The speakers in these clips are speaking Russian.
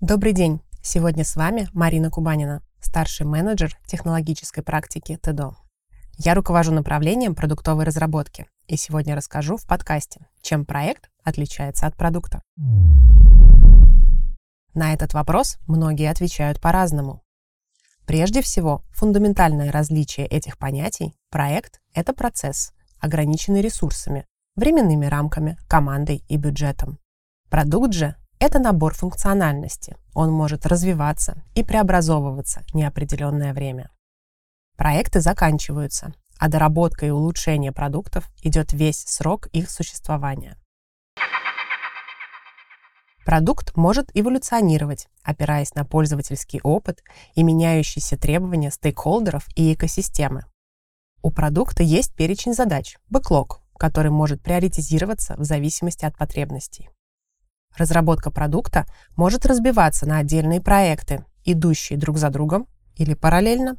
Добрый день! Сегодня с вами Марина Кубанина, старший менеджер технологической практики ТЭДО. Я руковожу направлением продуктовой разработки, и сегодня расскажу в подкасте, чем проект отличается от продукта. На этот вопрос многие отвечают по-разному. Прежде всего, фундаментальное различие этих понятий – проект – это процесс, ограниченный ресурсами, временными рамками, командой и бюджетом. Продукт же – это набор функциональности. Он может развиваться и преобразовываться неопределенное время. Проекты заканчиваются, а доработка и улучшение продуктов идет весь срок их существования. Продукт может эволюционировать, опираясь на пользовательский опыт и меняющиеся требования стейкхолдеров и экосистемы. У продукта есть перечень задач, бэклог, который может приоритизироваться в зависимости от потребностей. Разработка продукта может разбиваться на отдельные проекты, идущие друг за другом или параллельно.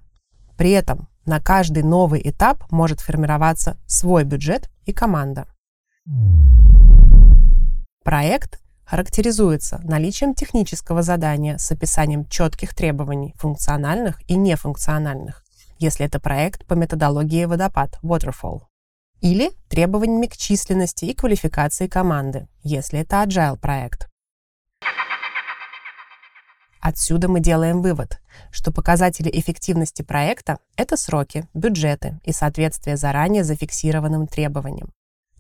При этом на каждый новый этап может формироваться свой бюджет и команда. Проект характеризуется наличием технического задания с описанием четких требований, функциональных и нефункциональных, если это проект по методологии водопад Waterfall или требованиями к численности и квалификации команды, если это agile проект. Отсюда мы делаем вывод, что показатели эффективности проекта – это сроки, бюджеты и соответствие заранее зафиксированным требованиям.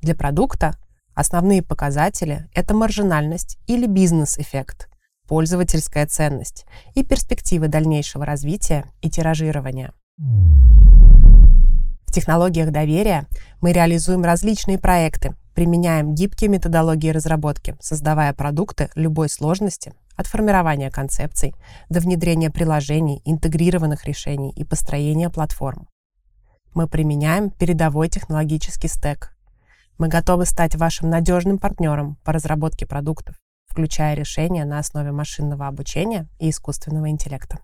Для продукта основные показатели – это маржинальность или бизнес-эффект, пользовательская ценность и перспективы дальнейшего развития и тиражирования. В технологиях доверия мы реализуем различные проекты, применяем гибкие методологии разработки, создавая продукты любой сложности, от формирования концепций до внедрения приложений, интегрированных решений и построения платформ. Мы применяем передовой технологический стек. Мы готовы стать вашим надежным партнером по разработке продуктов, включая решения на основе машинного обучения и искусственного интеллекта.